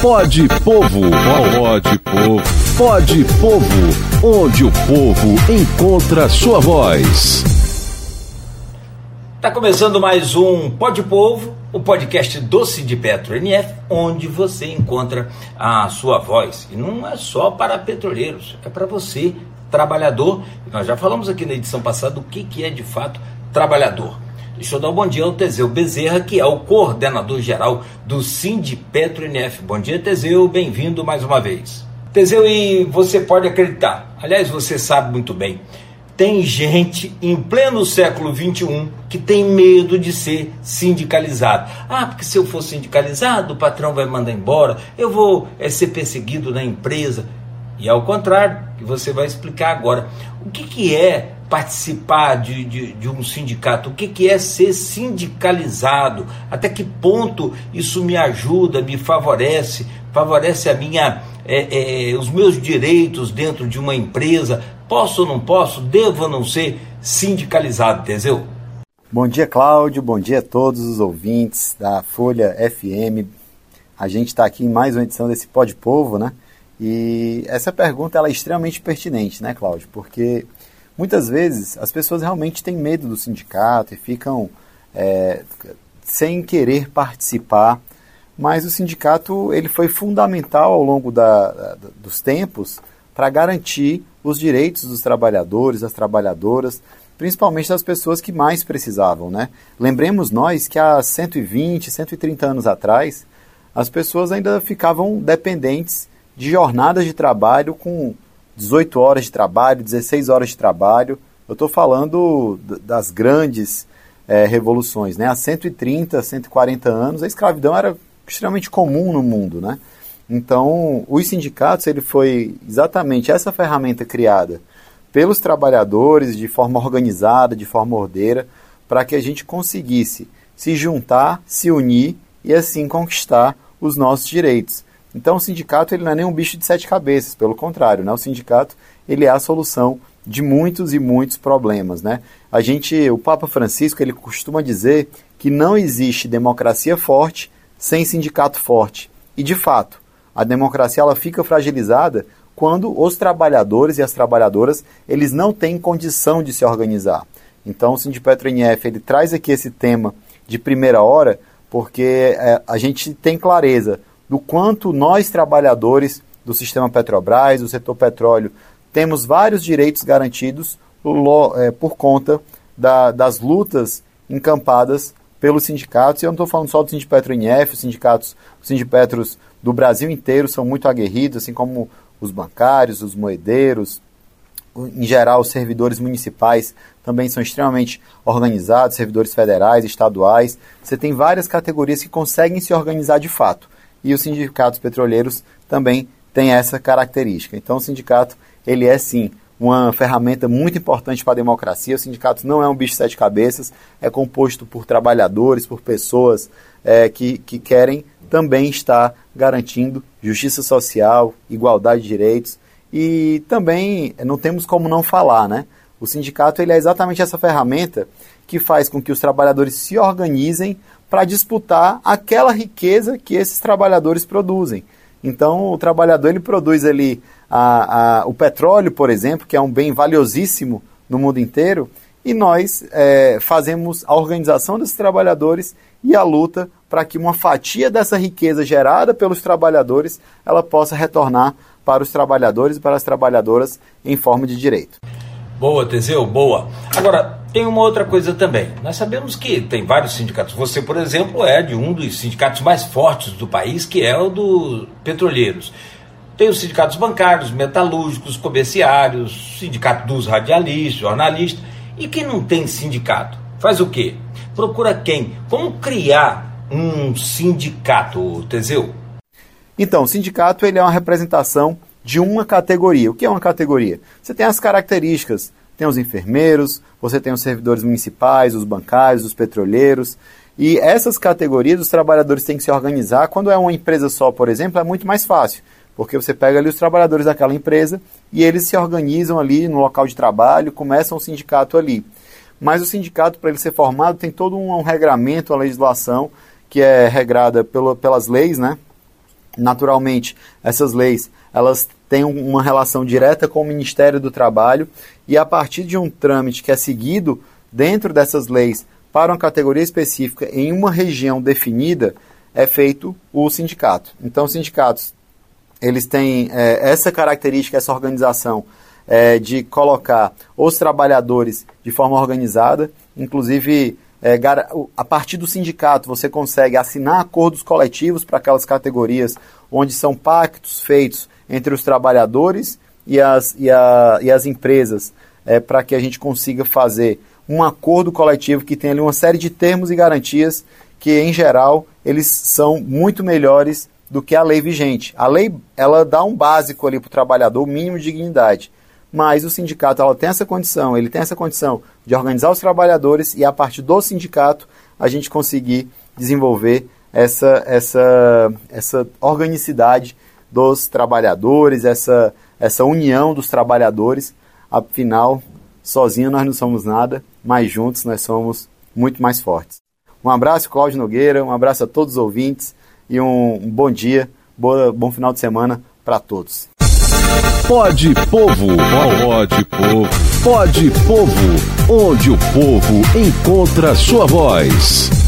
Pode Povo. Pode Povo. Pode Povo. Onde o povo encontra sua voz. Tá começando mais um Pode Povo, o podcast doce de Petro NF, onde você encontra a sua voz. E não é só para petroleiros, é para você, trabalhador. Nós já falamos aqui na edição passada o que, que é de fato trabalhador. Deixa eu dar um bom dia ao Teseu Bezerra, que é o coordenador geral do Sindipetro NF. Bom dia, Teseu, bem-vindo mais uma vez. Teseu, e você pode acreditar, aliás, você sabe muito bem, tem gente em pleno século XXI que tem medo de ser sindicalizado. Ah, porque se eu for sindicalizado, o patrão vai mandar embora, eu vou é, ser perseguido na empresa. E ao contrário, que você vai explicar agora. O que, que é participar de, de, de, um sindicato, o que, que é ser sindicalizado, até que ponto isso me ajuda, me favorece, favorece a minha, é, é, os meus direitos dentro de uma empresa, posso ou não posso, devo ou não ser sindicalizado, Teseu? Bom dia, Cláudio, bom dia a todos os ouvintes da Folha FM. A gente está aqui em mais uma edição desse Pode Povo, né? E essa pergunta ela é extremamente pertinente, né, Cláudio? Porque muitas vezes as pessoas realmente têm medo do sindicato e ficam é, sem querer participar, mas o sindicato ele foi fundamental ao longo da, da, dos tempos para garantir os direitos dos trabalhadores, das trabalhadoras, principalmente das pessoas que mais precisavam. Né? Lembremos nós que há 120, 130 anos atrás, as pessoas ainda ficavam dependentes de jornadas de trabalho com 18 horas de trabalho, 16 horas de trabalho. Eu estou falando das grandes é, revoluções. Né? Há 130, 140 anos, a escravidão era extremamente comum no mundo. Né? Então, os sindicatos ele foi exatamente essa ferramenta criada pelos trabalhadores de forma organizada, de forma ordeira, para que a gente conseguisse se juntar, se unir e assim conquistar os nossos direitos. Então o sindicato ele não é nem um bicho de sete cabeças, pelo contrário, né? o sindicato ele é a solução de muitos e muitos problemas. Né? A gente, o Papa Francisco ele costuma dizer que não existe democracia forte sem sindicato forte. E de fato, a democracia ela fica fragilizada quando os trabalhadores e as trabalhadoras eles não têm condição de se organizar. Então o Sindipetro NF ele traz aqui esse tema de primeira hora porque é, a gente tem clareza do quanto nós, trabalhadores do sistema Petrobras, do setor petróleo, temos vários direitos garantidos é, por conta da, das lutas encampadas pelos sindicatos. E eu não estou falando só do Sindipetro INF, os sindicatos, os sindipetros do Brasil inteiro são muito aguerridos, assim como os bancários, os moedeiros, em geral, os servidores municipais também são extremamente organizados, servidores federais, estaduais. Você tem várias categorias que conseguem se organizar de fato e os sindicatos petroleiros também têm essa característica. Então, o sindicato ele é sim uma ferramenta muito importante para a democracia. O sindicato não é um bicho de sete cabeças, é composto por trabalhadores, por pessoas é, que, que querem também estar garantindo justiça social, igualdade de direitos e também não temos como não falar, né? O sindicato ele é exatamente essa ferramenta que faz com que os trabalhadores se organizem para disputar aquela riqueza que esses trabalhadores produzem. Então, o trabalhador ele produz ali a, a, o petróleo, por exemplo, que é um bem valiosíssimo no mundo inteiro, e nós é, fazemos a organização desses trabalhadores e a luta para que uma fatia dessa riqueza gerada pelos trabalhadores ela possa retornar para os trabalhadores e para as trabalhadoras em forma de direito. Boa, Teseu, boa. Agora, tem uma outra coisa também. Nós sabemos que tem vários sindicatos. Você, por exemplo, é de um dos sindicatos mais fortes do país, que é o dos petroleiros. Tem os sindicatos bancários, metalúrgicos, comerciários, sindicato dos radialistas, jornalistas. E quem não tem sindicato? Faz o quê? Procura quem? Como criar um sindicato, Teseu? Então, o sindicato ele é uma representação de uma categoria. O que é uma categoria? Você tem as características, tem os enfermeiros, você tem os servidores municipais, os bancários, os petroleiros. E essas categorias os trabalhadores têm que se organizar. Quando é uma empresa só, por exemplo, é muito mais fácil, porque você pega ali os trabalhadores daquela empresa e eles se organizam ali no local de trabalho, começam o sindicato ali. Mas o sindicato, para ele ser formado, tem todo um, regramento, uma legislação que é regrada pelo, pelas leis, né? Naturalmente, essas leis elas têm uma relação direta com o Ministério do Trabalho e a partir de um trâmite que é seguido dentro dessas leis para uma categoria específica em uma região definida, é feito o sindicato. Então, os sindicatos eles têm é, essa característica, essa organização é, de colocar os trabalhadores de forma organizada, inclusive é, a partir do sindicato você consegue assinar acordos coletivos para aquelas categorias onde são pactos feitos entre os trabalhadores e as, e a, e as empresas é, para que a gente consiga fazer um acordo coletivo que tenha ali uma série de termos e garantias que, em geral, eles são muito melhores do que a lei vigente. A lei ela dá um básico ali para o trabalhador, o mínimo de dignidade. Mas o sindicato ela tem essa condição, ele tem essa condição de organizar os trabalhadores e a partir do sindicato a gente conseguir desenvolver essa, essa, essa organicidade dos trabalhadores, essa, essa união dos trabalhadores. Afinal, sozinho nós não somos nada, mas juntos nós somos muito mais fortes. Um abraço, Cláudio Nogueira, um abraço a todos os ouvintes e um, um bom dia, boa, bom final de semana para todos. Pode Povo, pode Povo, pode Povo, onde o povo encontra sua voz.